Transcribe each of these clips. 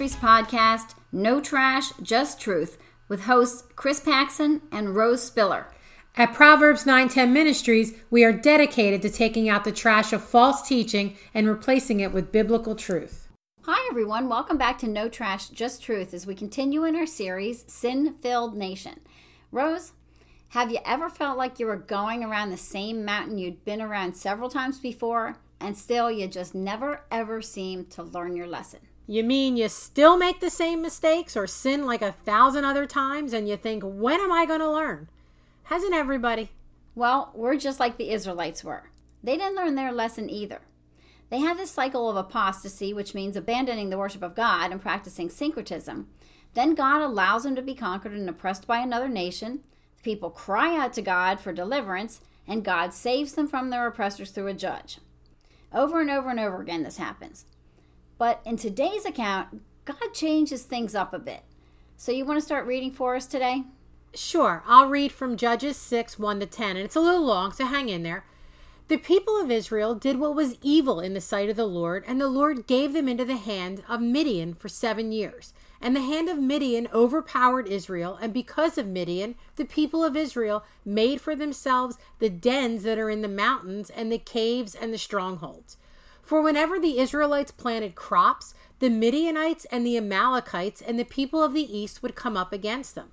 910 Ministries podcast, No Trash, Just Truth, with hosts Chris Paxson and Rose Spiller. At Proverbs 910 Ministries, we are dedicated to taking out the trash of false teaching and replacing it with biblical truth. Hi, everyone. Welcome back to No Trash, Just Truth as we continue in our series, Sin Filled Nation. Rose, have you ever felt like you were going around the same mountain you'd been around several times before, and still you just never ever seem to learn your lesson? You mean you still make the same mistakes or sin like a thousand other times and you think, when am I going to learn? Hasn't everybody? Well, we're just like the Israelites were. They didn't learn their lesson either. They had this cycle of apostasy, which means abandoning the worship of God and practicing syncretism. Then God allows them to be conquered and oppressed by another nation. The people cry out to God for deliverance, and God saves them from their oppressors through a judge. Over and over and over again, this happens. But in today's account, God changes things up a bit. So, you want to start reading for us today? Sure, I'll read from Judges 6 1 to 10, and it's a little long, so hang in there. The people of Israel did what was evil in the sight of the Lord, and the Lord gave them into the hand of Midian for seven years. And the hand of Midian overpowered Israel, and because of Midian, the people of Israel made for themselves the dens that are in the mountains, and the caves and the strongholds. For whenever the Israelites planted crops, the Midianites and the Amalekites and the people of the east would come up against them.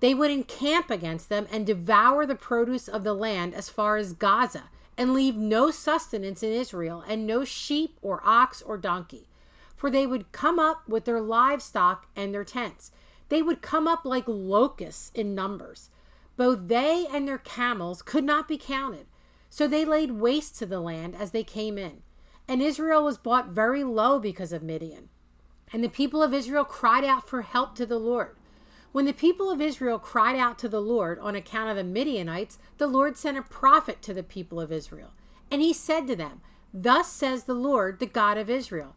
They would encamp against them and devour the produce of the land as far as Gaza, and leave no sustenance in Israel, and no sheep or ox or donkey. For they would come up with their livestock and their tents. They would come up like locusts in numbers. Both they and their camels could not be counted. So they laid waste to the land as they came in. And Israel was brought very low because of Midian. And the people of Israel cried out for help to the Lord. When the people of Israel cried out to the Lord on account of the Midianites, the Lord sent a prophet to the people of Israel. And he said to them, Thus says the Lord, the God of Israel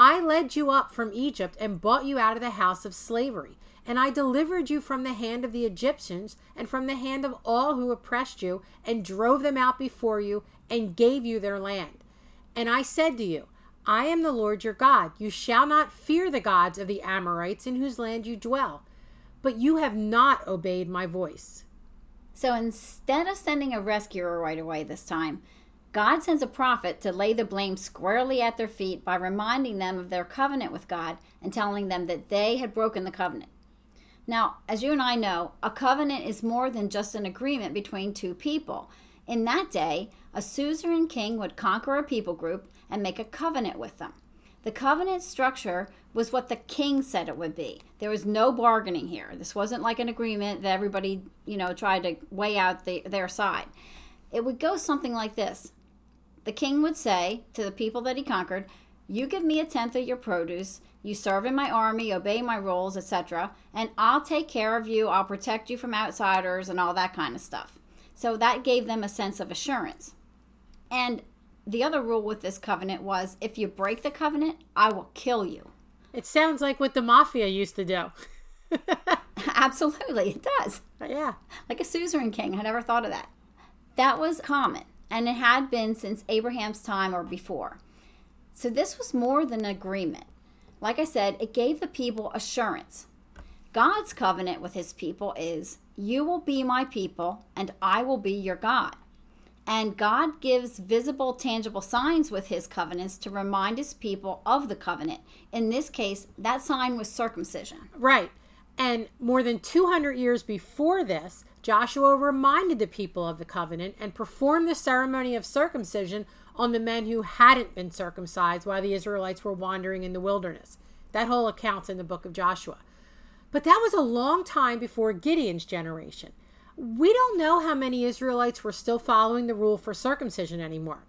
I led you up from Egypt and bought you out of the house of slavery. And I delivered you from the hand of the Egyptians and from the hand of all who oppressed you, and drove them out before you, and gave you their land. And I said to you, I am the Lord your God. You shall not fear the gods of the Amorites in whose land you dwell but you have not obeyed my voice. So instead of sending a rescuer right away this time, God sends a prophet to lay the blame squarely at their feet by reminding them of their covenant with God and telling them that they had broken the covenant. Now, as you and I know, a covenant is more than just an agreement between two people. In that day, a suzerain king would conquer a people group and make a covenant with them. The covenant structure was what the king said it would be. There was no bargaining here. This wasn't like an agreement that everybody, you know, tried to weigh out the, their side. It would go something like this The king would say to the people that he conquered, You give me a tenth of your produce, you serve in my army, obey my rules, etc., and I'll take care of you, I'll protect you from outsiders, and all that kind of stuff. So that gave them a sense of assurance. And the other rule with this covenant was if you break the covenant, I will kill you. It sounds like what the mafia used to do. Absolutely, it does. Yeah. Like a suzerain king. I never thought of that. That was common, and it had been since Abraham's time or before. So this was more than an agreement. Like I said, it gave the people assurance. God's covenant with his people is You will be my people, and I will be your God. And God gives visible, tangible signs with his covenants to remind his people of the covenant. In this case, that sign was circumcision. Right. And more than 200 years before this, Joshua reminded the people of the covenant and performed the ceremony of circumcision on the men who hadn't been circumcised while the Israelites were wandering in the wilderness. That whole account's in the book of Joshua. But that was a long time before Gideon's generation we don't know how many Israelites were still following the rule for circumcision anymore.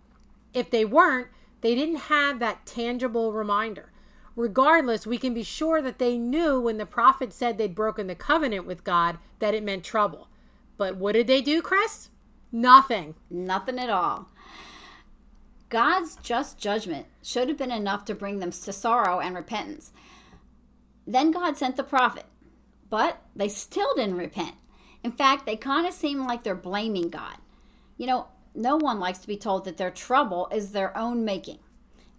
If they weren't, they didn't have that tangible reminder. Regardless, we can be sure that they knew when the prophet said they'd broken the covenant with God that it meant trouble. But what did they do, Chris? Nothing. Nothing at all. God's just judgment should have been enough to bring them to sorrow and repentance. Then God sent the prophet, but they still didn't repent. In fact, they kind of seem like they're blaming God. You know, no one likes to be told that their trouble is their own making.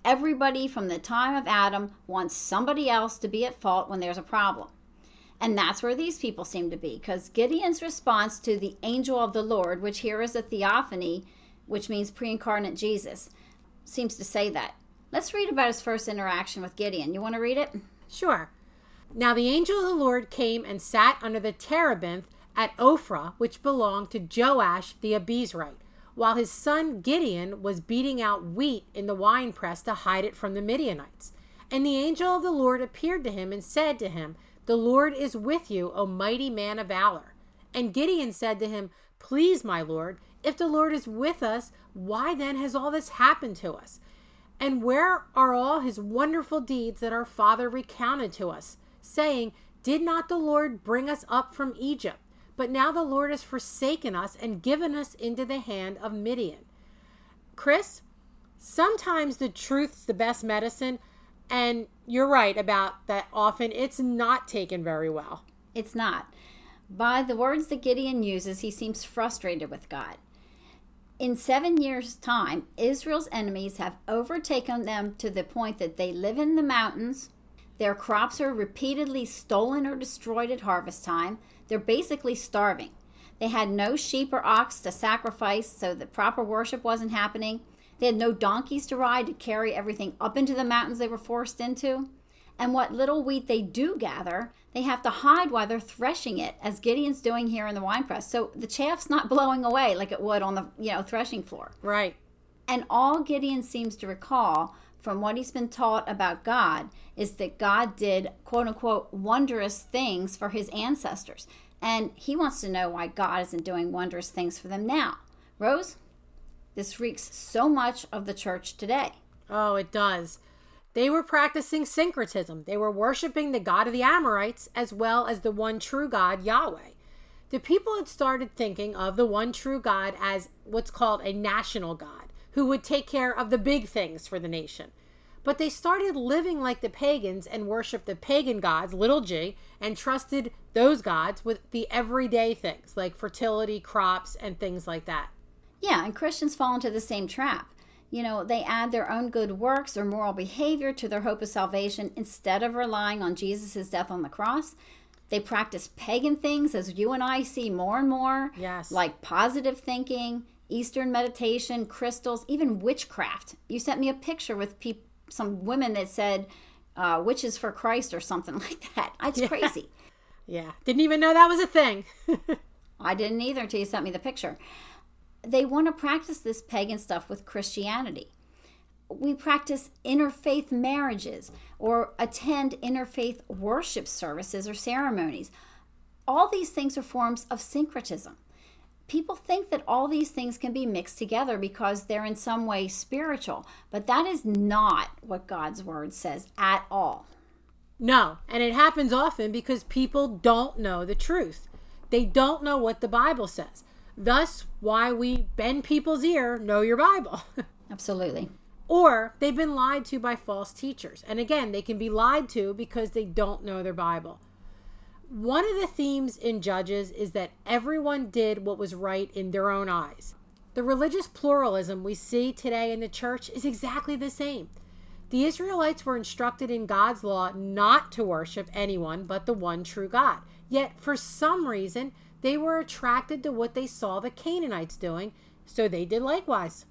Everybody from the time of Adam wants somebody else to be at fault when there's a problem. And that's where these people seem to be, because Gideon's response to the angel of the Lord, which here is a theophany, which means pre incarnate Jesus, seems to say that. Let's read about his first interaction with Gideon. You want to read it? Sure. Now the angel of the Lord came and sat under the terebinth at Ophrah, which belonged to Joash the Abiezrite, while his son Gideon was beating out wheat in the winepress to hide it from the Midianites. And the angel of the Lord appeared to him and said to him, The Lord is with you, O mighty man of valor. And Gideon said to him, Please, my Lord, if the Lord is with us, why then has all this happened to us? And where are all his wonderful deeds that our father recounted to us, saying, Did not the Lord bring us up from Egypt? But now the Lord has forsaken us and given us into the hand of Midian. Chris, sometimes the truth's the best medicine, and you're right about that often it's not taken very well. It's not. By the words that Gideon uses, he seems frustrated with God. In seven years' time, Israel's enemies have overtaken them to the point that they live in the mountains. Their crops are repeatedly stolen or destroyed at harvest time. They're basically starving. They had no sheep or ox to sacrifice, so the proper worship wasn't happening. They had no donkeys to ride to carry everything up into the mountains they were forced into. And what little wheat they do gather, they have to hide while they're threshing it, as Gideon's doing here in the wine press. So the chaff's not blowing away like it would on the you know threshing floor. Right. And all Gideon seems to recall from what he's been taught about God is that God did quote unquote wondrous things for his ancestors. And he wants to know why God isn't doing wondrous things for them now. Rose, this reeks so much of the church today. Oh, it does. They were practicing syncretism. They were worshiping the God of the Amorites as well as the one true God, Yahweh. The people had started thinking of the one true God as what's called a national God, who would take care of the big things for the nation. But they started living like the pagans and worshiped the pagan gods, little g, and trusted those gods with the everyday things like fertility, crops, and things like that. Yeah, and Christians fall into the same trap. You know, they add their own good works or moral behavior to their hope of salvation instead of relying on Jesus' death on the cross. They practice pagan things, as you and I see more and more. Yes. Like positive thinking, Eastern meditation, crystals, even witchcraft. You sent me a picture with pe- some women that said uh, witches for Christ or something like that. It's Yeah. crazy. Yeah, didn't even know that was a thing. I didn't either until you sent me the picture. They want to practice this pagan stuff with Christianity. We practice interfaith marriages or attend interfaith worship services or ceremonies. All these things are forms of syncretism. People think that all these things can be mixed together because they're in some way spiritual, but that is not what God's word says at all. no, and it happens often because people don't know the truth. They don't know what the Bible says. Thus, why we bend people's ear, know your Bible. Absolutely. or they've been lied to by false teachers. And again, they can be lied to because they don't know their Bible. One of the themes in Judges is that everyone did what was right in their own eyes. The religious pluralism we see today in the church is exactly the same. The Israelites were instructed in God's law not to worship anyone but the one true God. Yet, for some reason, they were attracted to what they saw the Canaanites doing, so they did likewise.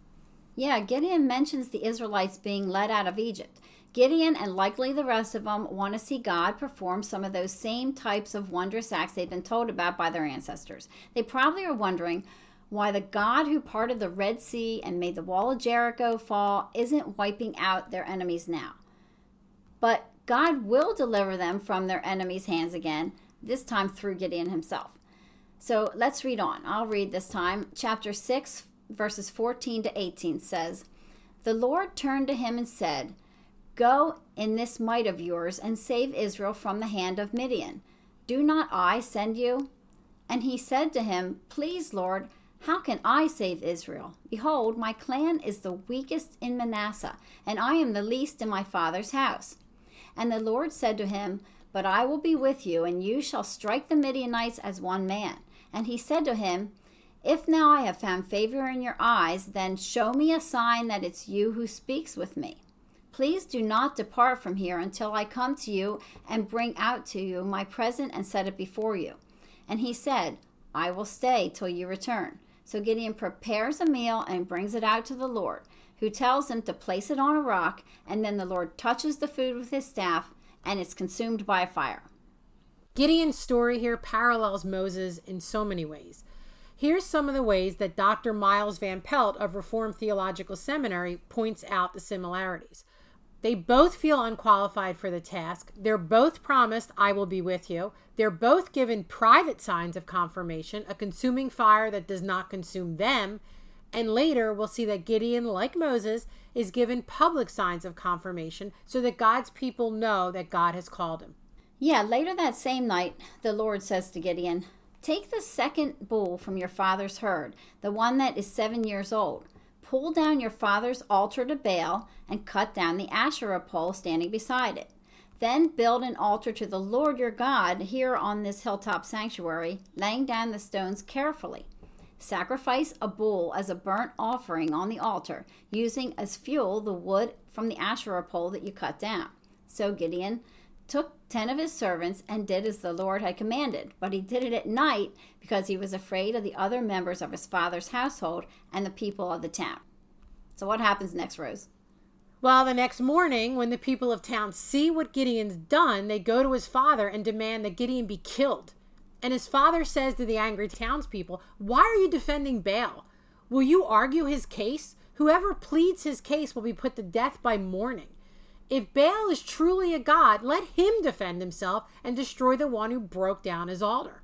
Yeah, Gideon mentions the Israelites being led out of Egypt. Gideon and likely the rest of them want to see God perform some of those same types of wondrous acts they've been told about by their ancestors. They probably are wondering why the God who parted the Red Sea and made the wall of Jericho fall isn't wiping out their enemies now. But God will deliver them from their enemies' hands again, this time through Gideon himself. So let's read on. I'll read this time. Chapter 6, verses 14 to 18 says, The Lord turned to him and said, Go in this might of yours and save Israel from the hand of Midian. Do not I send you? And he said to him, Please, Lord, how can I save Israel? Behold, my clan is the weakest in Manasseh, and I am the least in my father's house. And the Lord said to him, But I will be with you, and you shall strike the Midianites as one man. And he said to him, If now I have found favor in your eyes, then show me a sign that it's you who speaks with me. Please do not depart from here until I come to you and bring out to you my present and set it before you. And he said, I will stay till you return. So Gideon prepares a meal and brings it out to the Lord, who tells him to place it on a rock, and then the Lord touches the food with his staff, and it's consumed by fire. Gideon's story here parallels Moses in so many ways. Here's some of the ways that Dr. Miles Van Pelt of Reformed Theological Seminary points out the similarities. They both feel unqualified for the task. They're both promised, I will be with you. They're both given private signs of confirmation, a consuming fire that does not consume them. And later, we'll see that Gideon, like Moses, is given public signs of confirmation so that God's people know that God has called him. Yeah, later that same night, the Lord says to Gideon, Take the second bull from your father's herd, the one that is seven years old. Pull down your father's altar to Baal and cut down the Asherah pole standing beside it. Then build an altar to the Lord your God here on this hilltop sanctuary, laying down the stones carefully. Sacrifice a bull as a burnt offering on the altar, using as fuel the wood from the Asherah pole that you cut down. So Gideon took ten of his servants and did as the Lord had commanded. But he did it at night because he was afraid of the other members of his father's household and the people of the town. So, what happens next, Rose? Well, the next morning, when the people of town see what Gideon's done, they go to his father and demand that Gideon be killed. And his father says to the angry townspeople, Why are you defending Baal? Will you argue his case? Whoever pleads his case will be put to death by morning. If Baal is truly a god, let him defend himself and destroy the one who broke down his altar.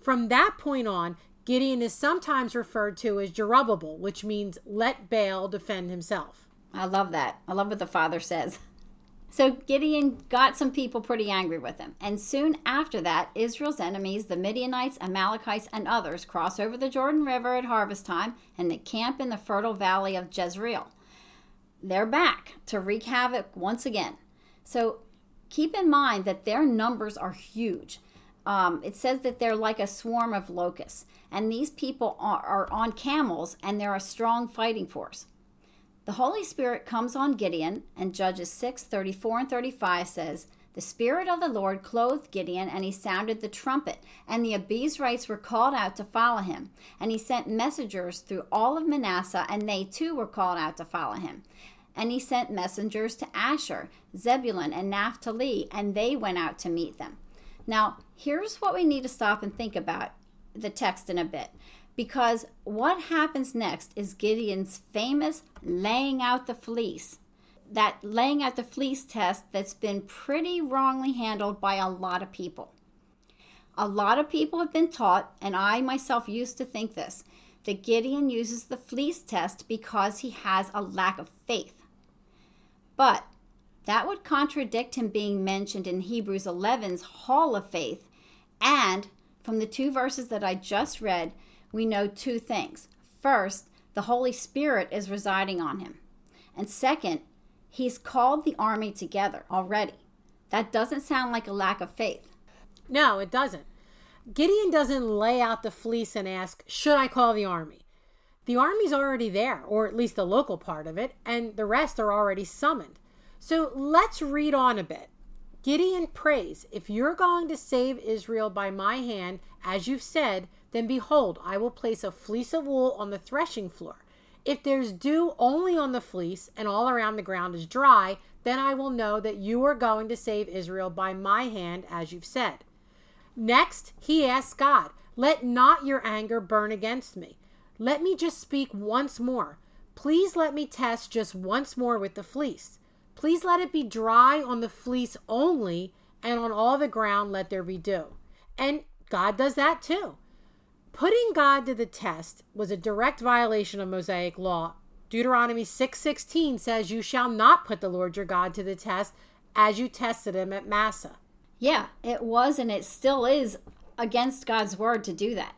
From that point on, Gideon is sometimes referred to as Jerubbaal, which means let Baal defend himself. I love that. I love what the father says. So Gideon got some people pretty angry with him. And soon after that, Israel's enemies, the Midianites, Amalekites, and others, cross over the Jordan River at harvest time and they camp in the fertile valley of Jezreel they're back to wreak havoc once again. So keep in mind that their numbers are huge. Um, it says that they're like a swarm of locusts, and these people are, are on camels and they're a strong fighting force. The Holy Spirit comes on Gideon, and Judges 6 34 and 35 says, The Spirit of the Lord clothed Gideon, and he sounded the trumpet, and the Abiezrites were called out to follow him. And he sent messengers through all of Manasseh, and they too were called out to follow him. And he sent messengers to Asher, Zebulun, and Naphtali, and they went out to meet them. Now, here's what we need to stop and think about the text in a bit. Because what happens next is Gideon's famous laying out the fleece. That laying out the fleece test that's been pretty wrongly handled by a lot of people. A lot of people have been taught, and I myself used to think this, that Gideon uses the fleece test because he has a lack of faith. But that would contradict him being mentioned in Hebrews 11's Hall of Faith. And from the two verses that I just read, we know two things. First, the Holy Spirit is residing on him. And second, he's called the army together already. That doesn't sound like a lack of faith. No, it doesn't. Gideon doesn't lay out the fleece and ask, Should I call the army? The army's already there, or at least the local part of it, and the rest are already summoned. So let's read on a bit. Gideon prays, If you're going to save Israel by my hand, as you've said, then behold, I will place a fleece of wool on the threshing floor. If there's dew only on the fleece and all around the ground is dry, then I will know that you are going to save Israel by my hand, as you've said. Next, he asks God, Let not your anger burn against me. Let me just speak once more. Please let me test just once more with the fleece. Please let it be dry on the fleece only, and on all the ground let there be dew. And God does that too. Putting God to the test was a direct violation of Mosaic law. Deuteronomy 6:16 says you shall not put the Lord your God to the test as you tested him at Massah. Yeah, it was and it still is against God's word to do that.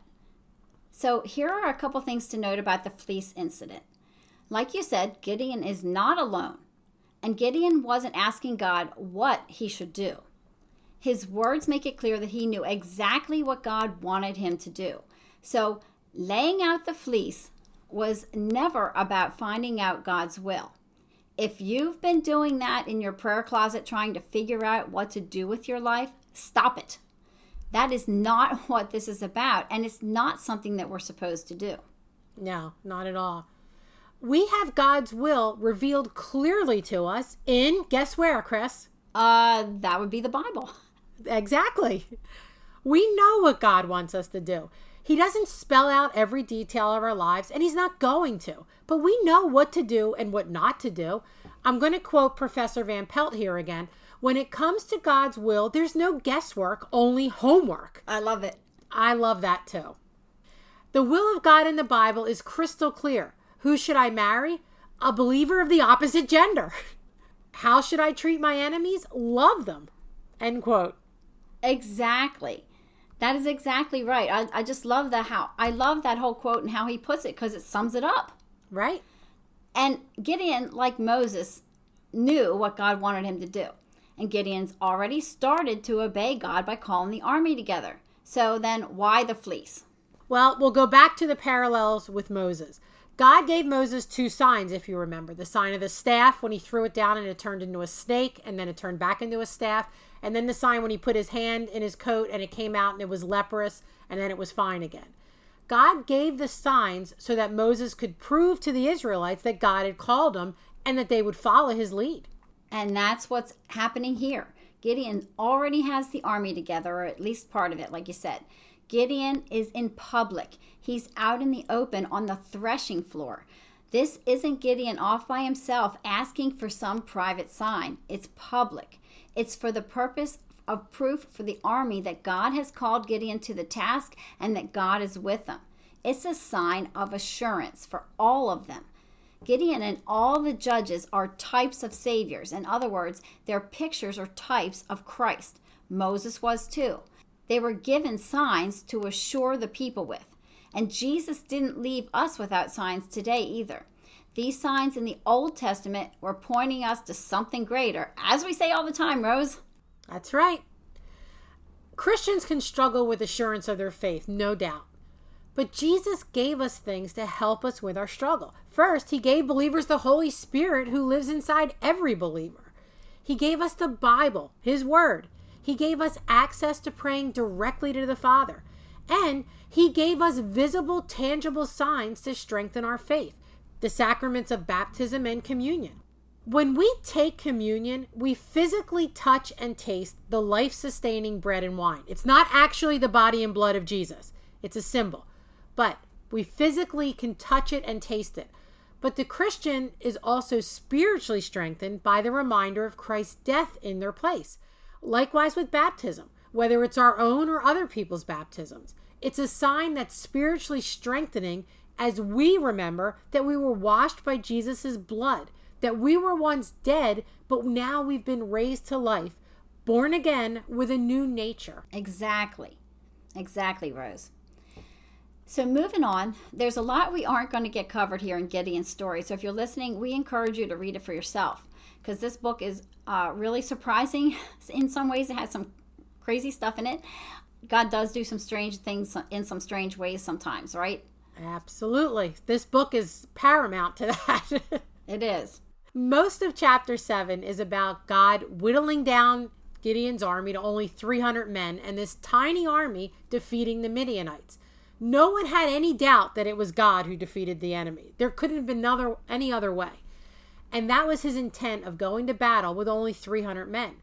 So, here are a couple things to note about the fleece incident. Like you said, Gideon is not alone, and Gideon wasn't asking God what he should do. His words make it clear that he knew exactly what God wanted him to do. So, laying out the fleece was never about finding out God's will. If you've been doing that in your prayer closet, trying to figure out what to do with your life, stop it. That is not what this is about, and it's not something that we're supposed to do. No, not at all. We have God's will revealed clearly to us in, guess where, Chris? Uh, that would be the Bible. Exactly. We know what God wants us to do. He doesn't spell out every detail of our lives, and He's not going to. But we know what to do and what not to do. I'm going to quote Professor Van Pelt here again. When it comes to God's will, there's no guesswork, only homework. I love it. I love that too. The will of God in the Bible is crystal clear. Who should I marry? A believer of the opposite gender. How should I treat my enemies? Love them. End quote. Exactly. That is exactly right. I, I just love that how I love that whole quote and how he puts it because it sums it up. Right. And Gideon, like Moses, knew what God wanted him to do. And Gideon's already started to obey God by calling the army together. So then why the fleece? Well, we'll go back to the parallels with Moses. God gave Moses two signs, if you remember the sign of the staff when he threw it down and it turned into a snake, and then it turned back into a staff, and then the sign when he put his hand in his coat and it came out and it was leprous, and then it was fine again. God gave the signs so that Moses could prove to the Israelites that God had called them and that they would follow his lead. And that's what's happening here. Gideon already has the army together, or at least part of it, like you said. Gideon is in public. He's out in the open on the threshing floor. This isn't Gideon off by himself asking for some private sign. It's public. It's for the purpose of proof for the army that God has called Gideon to the task and that God is with them. It's a sign of assurance for all of them. Gideon and all the judges are types of saviors. In other words, they're pictures or types of Christ. Moses was too. They were given signs to assure the people with. And Jesus didn't leave us without signs today either. These signs in the Old Testament were pointing us to something greater, as we say all the time, Rose. That's right. Christians can struggle with assurance of their faith, no doubt. But Jesus gave us things to help us with our struggle. First, He gave believers the Holy Spirit who lives inside every believer. He gave us the Bible, His Word. He gave us access to praying directly to the Father. And He gave us visible, tangible signs to strengthen our faith the sacraments of baptism and communion. When we take communion, we physically touch and taste the life sustaining bread and wine. It's not actually the body and blood of Jesus, it's a symbol. But we physically can touch it and taste it. But the Christian is also spiritually strengthened by the reminder of Christ's death in their place. Likewise with baptism, whether it's our own or other people's baptisms. It's a sign that's spiritually strengthening as we remember that we were washed by Jesus' blood, that we were once dead, but now we've been raised to life, born again with a new nature. Exactly. Exactly, Rose. So, moving on, there's a lot we aren't going to get covered here in Gideon's story. So, if you're listening, we encourage you to read it for yourself because this book is uh, really surprising. In some ways, it has some crazy stuff in it. God does do some strange things in some strange ways sometimes, right? Absolutely. This book is paramount to that. it is. Most of chapter 7 is about God whittling down Gideon's army to only 300 men and this tiny army defeating the Midianites. No one had any doubt that it was God who defeated the enemy. There couldn't have been another, any other way. And that was his intent of going to battle with only 300 men.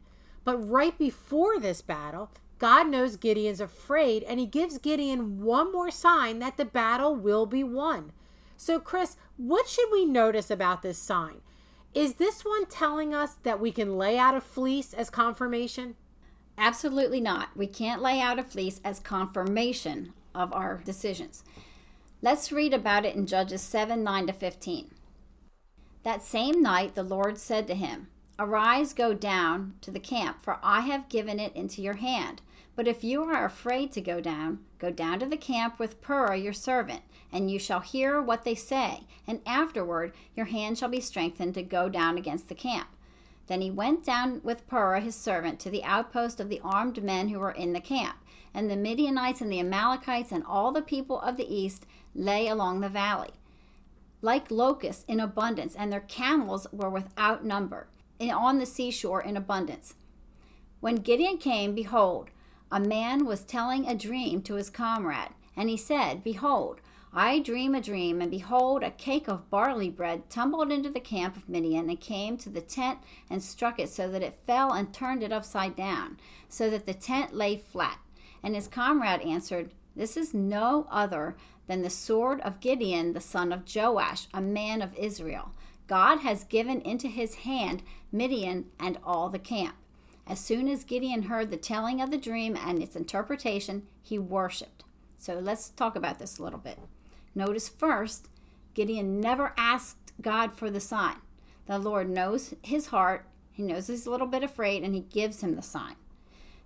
But right before this battle, God knows Gideon's afraid, and he gives Gideon one more sign that the battle will be won. So, Chris, what should we notice about this sign? Is this one telling us that we can lay out a fleece as confirmation? Absolutely not. We can't lay out a fleece as confirmation of our decisions. Let's read about it in Judges 7 9 to 15. That same night the Lord said to him, Arise, go down to the camp, for I have given it into your hand. But if you are afraid to go down, go down to the camp with Purah your servant, and you shall hear what they say, and afterward your hand shall be strengthened to go down against the camp. Then he went down with Purah his servant to the outpost of the armed men who were in the camp, and the Midianites and the Amalekites and all the people of the east lay along the valley. like locusts in abundance, and their camels were without number, and on the seashore in abundance. When Gideon came, behold, a man was telling a dream to his comrade, and he said, Behold, I dream a dream, and behold, a cake of barley bread tumbled into the camp of Midian and came to the tent and struck it so that it fell and turned it upside down, so that the tent lay flat. And his comrade answered, This is no other than the sword of Gideon, the son of Joash, a man of Israel. God has given into his hand Midian and all the camp. As soon as Gideon heard the telling of the dream and its interpretation, he worshiped. So let's talk about this a little bit. Notice first, Gideon never asked God for the sign. The Lord knows his heart, he knows he's a little bit afraid, and he gives him the sign.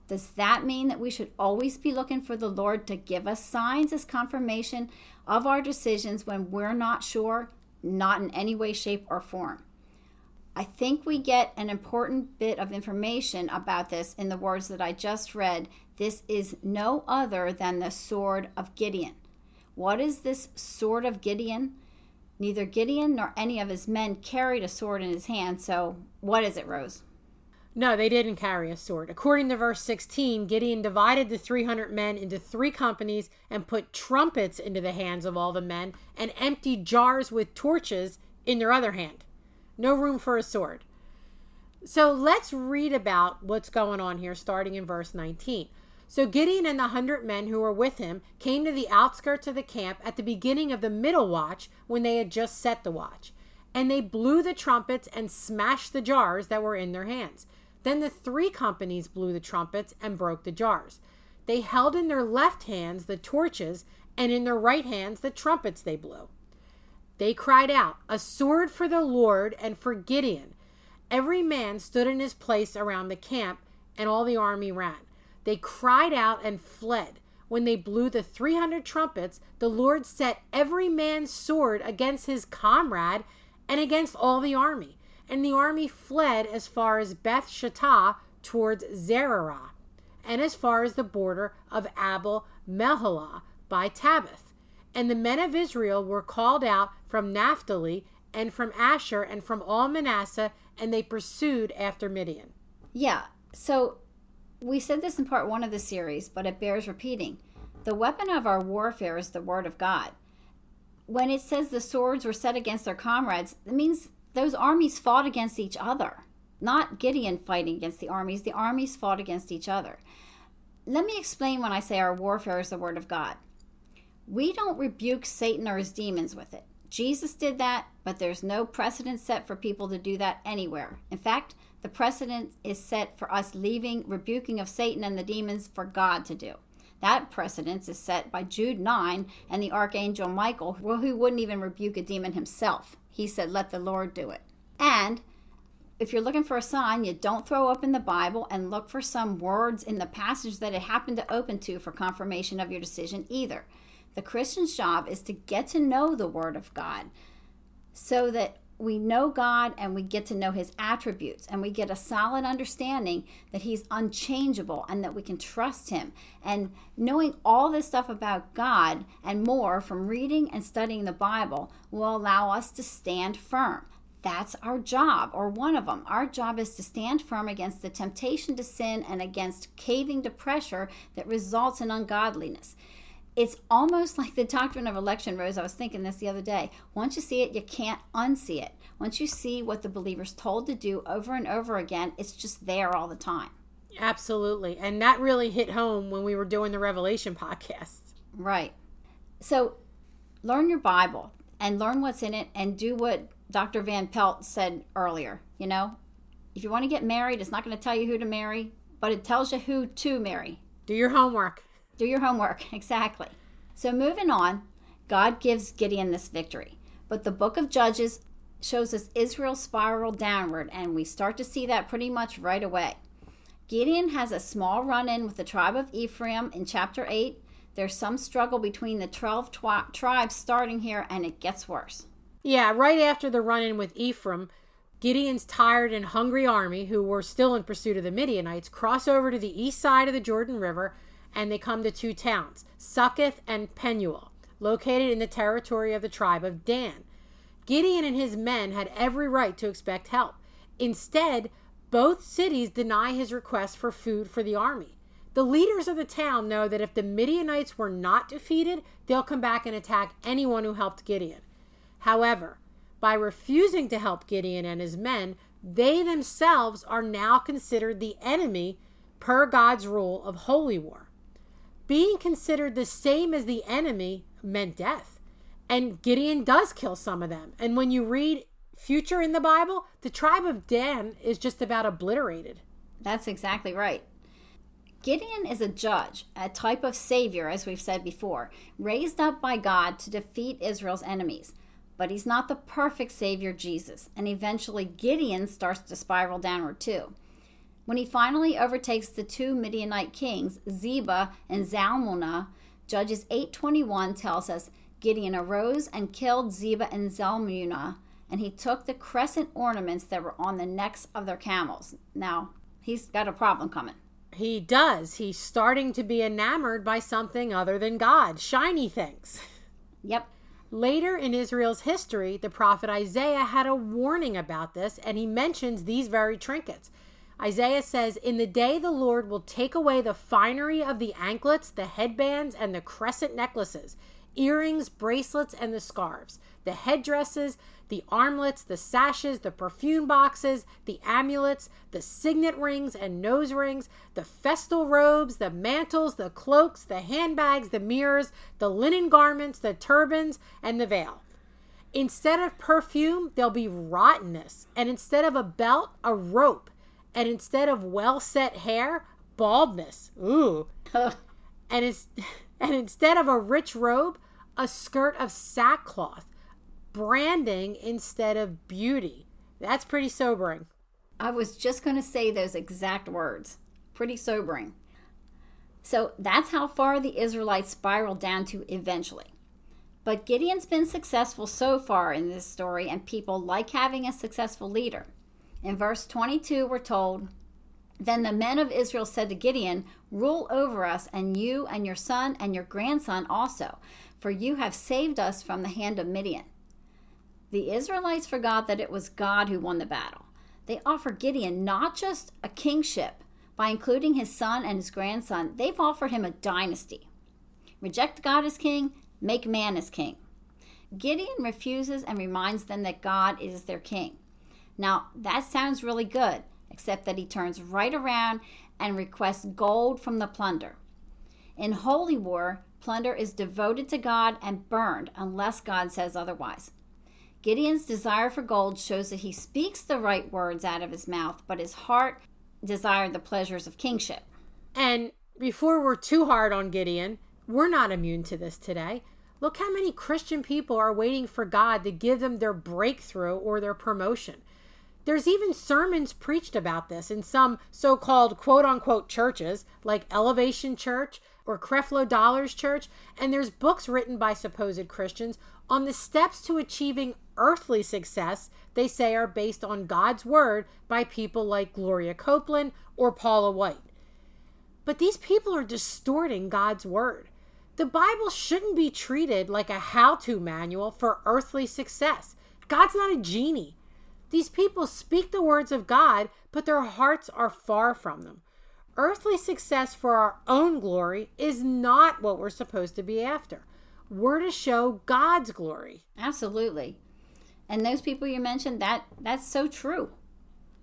Does that mean that we should always be looking for the Lord to give us signs as confirmation of our decisions when we're not sure? Not in any way, shape, or form. I think we get an important bit of information about this in the words that I just read. This is no other than the sword of Gideon. What is this sword of Gideon? Neither Gideon nor any of his men carried a sword in his hand, so what is it, Rose? No, they didn't carry a sword. According to verse 16, Gideon divided the 300 men into three companies and put trumpets into the hands of all the men and emptied jars with torches in their other hand. No room for a sword. So let's read about what's going on here, starting in verse 19. So Gideon and the hundred men who were with him came to the outskirts of the camp at the beginning of the middle watch when they had just set the watch. And they blew the trumpets and smashed the jars that were in their hands. Then the three companies blew the trumpets and broke the jars. They held in their left hands the torches, and in their right hands the trumpets they blew. They cried out, A sword for the Lord and for Gideon. Every man stood in his place around the camp, and all the army ran. They cried out and fled. When they blew the 300 trumpets, the Lord set every man's sword against his comrade and against all the army. And the army fled as far as Beth Shittah towards Zererah, and as far as the border of Abel Meholah by Tabbath. And the men of Israel were called out from Naphtali and from Asher and from all Manasseh, and they pursued after Midian. Yeah. So we said this in part one of the series, but it bears repeating. The weapon of our warfare is the Word of God. When it says the swords were set against their comrades, it means those armies fought against each other. Not Gideon fighting against the armies, the armies fought against each other. Let me explain when I say our warfare is the Word of God. We don't rebuke Satan or his demons with it. Jesus did that, but there's no precedent set for people to do that anywhere. In fact, the precedent is set for us leaving rebuking of Satan and the demons for God to do. That precedence is set by Jude 9 and the archangel Michael, who wouldn't even rebuke a demon himself. He said, Let the Lord do it. And if you're looking for a sign, you don't throw open the Bible and look for some words in the passage that it happened to open to for confirmation of your decision either. The Christian's job is to get to know the Word of God so that we know God and we get to know his attributes and we get a solid understanding that he's unchangeable and that we can trust him. And knowing all this stuff about God and more from reading and studying the Bible will allow us to stand firm. That's our job, or one of them. Our job is to stand firm against the temptation to sin and against caving to pressure that results in ungodliness it's almost like the doctrine of election, Rose. I was thinking this the other day. Once you see it, you can't unsee it. Once you see what the believer's told to do over and over again, it's just there all the time. Absolutely. And that really hit home when we were doing the Revelation podcast. Right. So learn your Bible and learn what's in it and do what Dr. Van Pelt said earlier. You know, if you want to get married, it's not going to tell you who to marry, but it tells you who to marry. Do your homework. Do your homework, exactly. So, moving on, God gives Gideon this victory. But the book of Judges shows us Israel spiral downward, and we start to see that pretty much right away. Gideon has a small run in with the tribe of Ephraim in chapter 8. There's some struggle between the 12 twi- tribes starting here, and it gets worse. Yeah, right after the run in with Ephraim, Gideon's tired and hungry army, who were still in pursuit of the Midianites, cross over to the east side of the Jordan River and they come to two towns, Succoth and Penuel, located in the territory of the tribe of Dan. Gideon and his men had every right to expect help. Instead, both cities deny his request for food for the army. The leaders of the town know that if the Midianites were not defeated, they'll come back and attack anyone who helped Gideon. However, by refusing to help Gideon and his men, they themselves are now considered the enemy per God's rule of holy war. Being considered the same as the enemy meant death. And Gideon does kill some of them. And when you read future in the Bible, the tribe of Dan is just about obliterated. That's exactly right. Gideon is a judge, a type of savior, as we've said before, raised up by God to defeat Israel's enemies. But he's not the perfect savior, Jesus, and eventually Gideon starts to spiral downward too. When he finally overtakes the two Midianite kings, Zebah and Zalmunna, Judges 8:21 tells us Gideon arose and killed Zebah and Zalmunna, and he took the crescent ornaments that were on the necks of their camels. Now, he's got a problem coming. He does. He's starting to be enamored by something other than God, shiny things. Yep. Later in Israel's history, the prophet Isaiah had a warning about this, and he mentions these very trinkets. Isaiah says, In the day the Lord will take away the finery of the anklets, the headbands, and the crescent necklaces, earrings, bracelets, and the scarves, the headdresses, the armlets, the sashes, the perfume boxes, the amulets, the signet rings and nose rings, the festal robes, the mantles, the cloaks, the handbags, the mirrors, the linen garments, the turbans, and the veil. Instead of perfume, there'll be rottenness, and instead of a belt, a rope, and instead of well set hair, baldness. Ooh. and, it's, and instead of a rich robe, a skirt of sackcloth branding instead of beauty. That's pretty sobering. I was just going to say those exact words. Pretty sobering. So that's how far the Israelites spiraled down to eventually. But Gideon's been successful so far in this story, and people like having a successful leader. In verse 22, we're told Then the men of Israel said to Gideon, Rule over us, and you and your son and your grandson also, for you have saved us from the hand of Midian. The Israelites forgot that it was God who won the battle. They offered Gideon not just a kingship, by including his son and his grandson, they've offered him a dynasty. Reject God as king, make man as king. Gideon refuses and reminds them that God is their king. Now, that sounds really good, except that he turns right around and requests gold from the plunder. In holy war, plunder is devoted to God and burned unless God says otherwise. Gideon's desire for gold shows that he speaks the right words out of his mouth, but his heart desired the pleasures of kingship. And before we're too hard on Gideon, we're not immune to this today. Look how many Christian people are waiting for God to give them their breakthrough or their promotion. There's even sermons preached about this in some so called quote unquote churches like Elevation Church or Creflo Dollar's Church, and there's books written by supposed Christians on the steps to achieving earthly success they say are based on God's word by people like Gloria Copeland or Paula White. But these people are distorting God's word. The Bible shouldn't be treated like a how to manual for earthly success. God's not a genie. These people speak the words of God, but their hearts are far from them. Earthly success for our own glory is not what we're supposed to be after. We're to show God's glory. Absolutely. And those people you mentioned, that that's so true.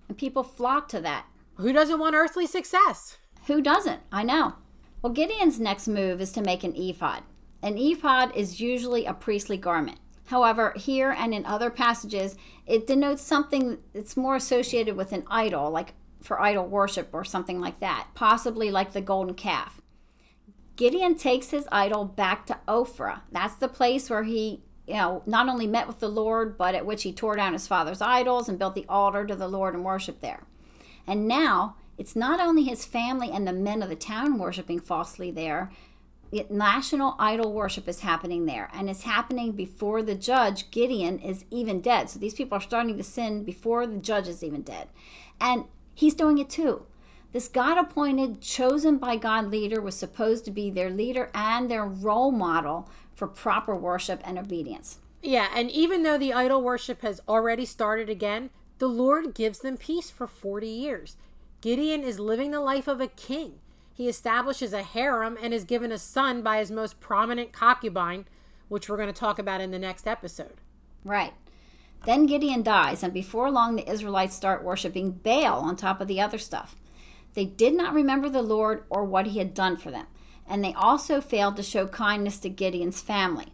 And people flock to that. Who doesn't want earthly success? Who doesn't? I know. Well, Gideon's next move is to make an ephod. An ephod is usually a priestly garment. However, here and in other passages, it denotes something that's more associated with an idol, like for idol worship or something like that, possibly like the golden calf. Gideon takes his idol back to Ophrah. That's the place where he you know, not only met with the Lord, but at which he tore down his father's idols and built the altar to the Lord and worshiped there. And now it's not only his family and the men of the town worshiping falsely there, national idol worship is happening there. And it's happening before the judge, Gideon, is even dead. So these people are starting to sin before the judge is even dead. And he's doing it too. This God appointed, chosen by God leader was supposed to be their leader and their role model for proper worship and obedience. Yeah, and even though the idol worship has already started again, the Lord gives them peace for 40 years. Gideon is living the life of a king. He establishes a harem and is given a son by his most prominent concubine, which we're going to talk about in the next episode. Right. Then Gideon dies, and before long, the Israelites start worshiping Baal on top of the other stuff. They did not remember the Lord or what he had done for them, and they also failed to show kindness to Gideon's family.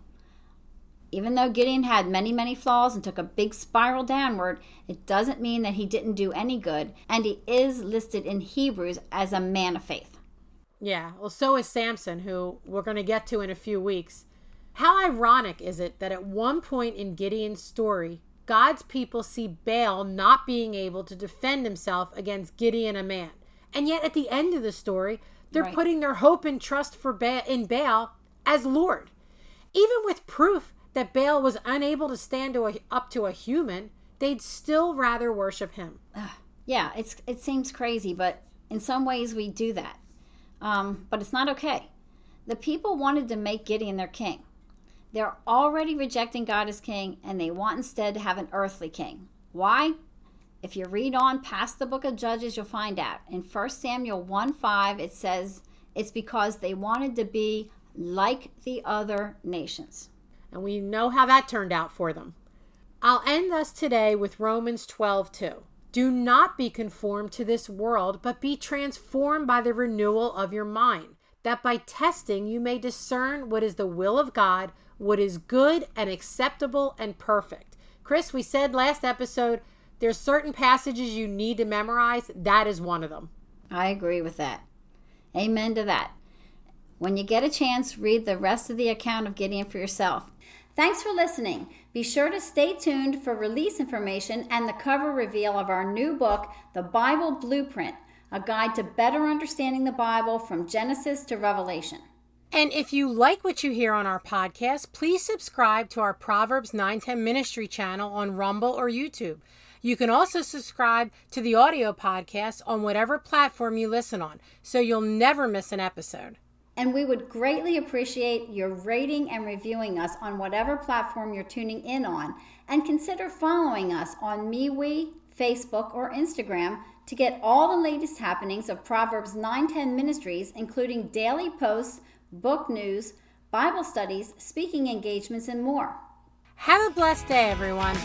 Even though Gideon had many, many flaws and took a big spiral downward, it doesn't mean that he didn't do any good, and he is listed in Hebrews as a man of faith. Yeah, well, so is Samson, who we're going to get to in a few weeks. How ironic is it that at one point in Gideon's story, God's people see Baal not being able to defend himself against Gideon, a man. And yet at the end of the story, they're right. putting their hope and trust for ba- in Baal as Lord. Even with proof that Baal was unable to stand to a, up to a human, they'd still rather worship him. yeah, it's it seems crazy, but in some ways we do that. Um, but it's not okay. The people wanted to make Gideon their king. They're already rejecting God as king, and they want instead to have an earthly king. Why? If you read on past the book of Judges, you'll find out. In 1 Samuel 1 5, it says it's because they wanted to be like the other nations. And we know how that turned out for them. I'll end us today with Romans 12 2. Do not be conformed to this world, but be transformed by the renewal of your mind, that by testing you may discern what is the will of God what is good and acceptable and perfect. Chris, we said last episode there's certain passages you need to memorize. That is one of them. I agree with that. Amen to that. When you get a chance, read the rest of the account of Gideon for yourself. Thanks for listening. Be sure to stay tuned for release information and the cover reveal of our new book, The Bible Blueprint, a guide to better understanding the Bible from Genesis to Revelation. And if you like what you hear on our podcast, please subscribe to our Proverbs 910 Ministry channel on Rumble or YouTube. You can also subscribe to the audio podcast on whatever platform you listen on, so you'll never miss an episode. And we would greatly appreciate your rating and reviewing us on whatever platform you're tuning in on. And consider following us on MeWe, Facebook, or Instagram to get all the latest happenings of Proverbs 910 Ministries, including daily posts book news, Bible studies, speaking engagements, and more. Have a blessed day, everyone.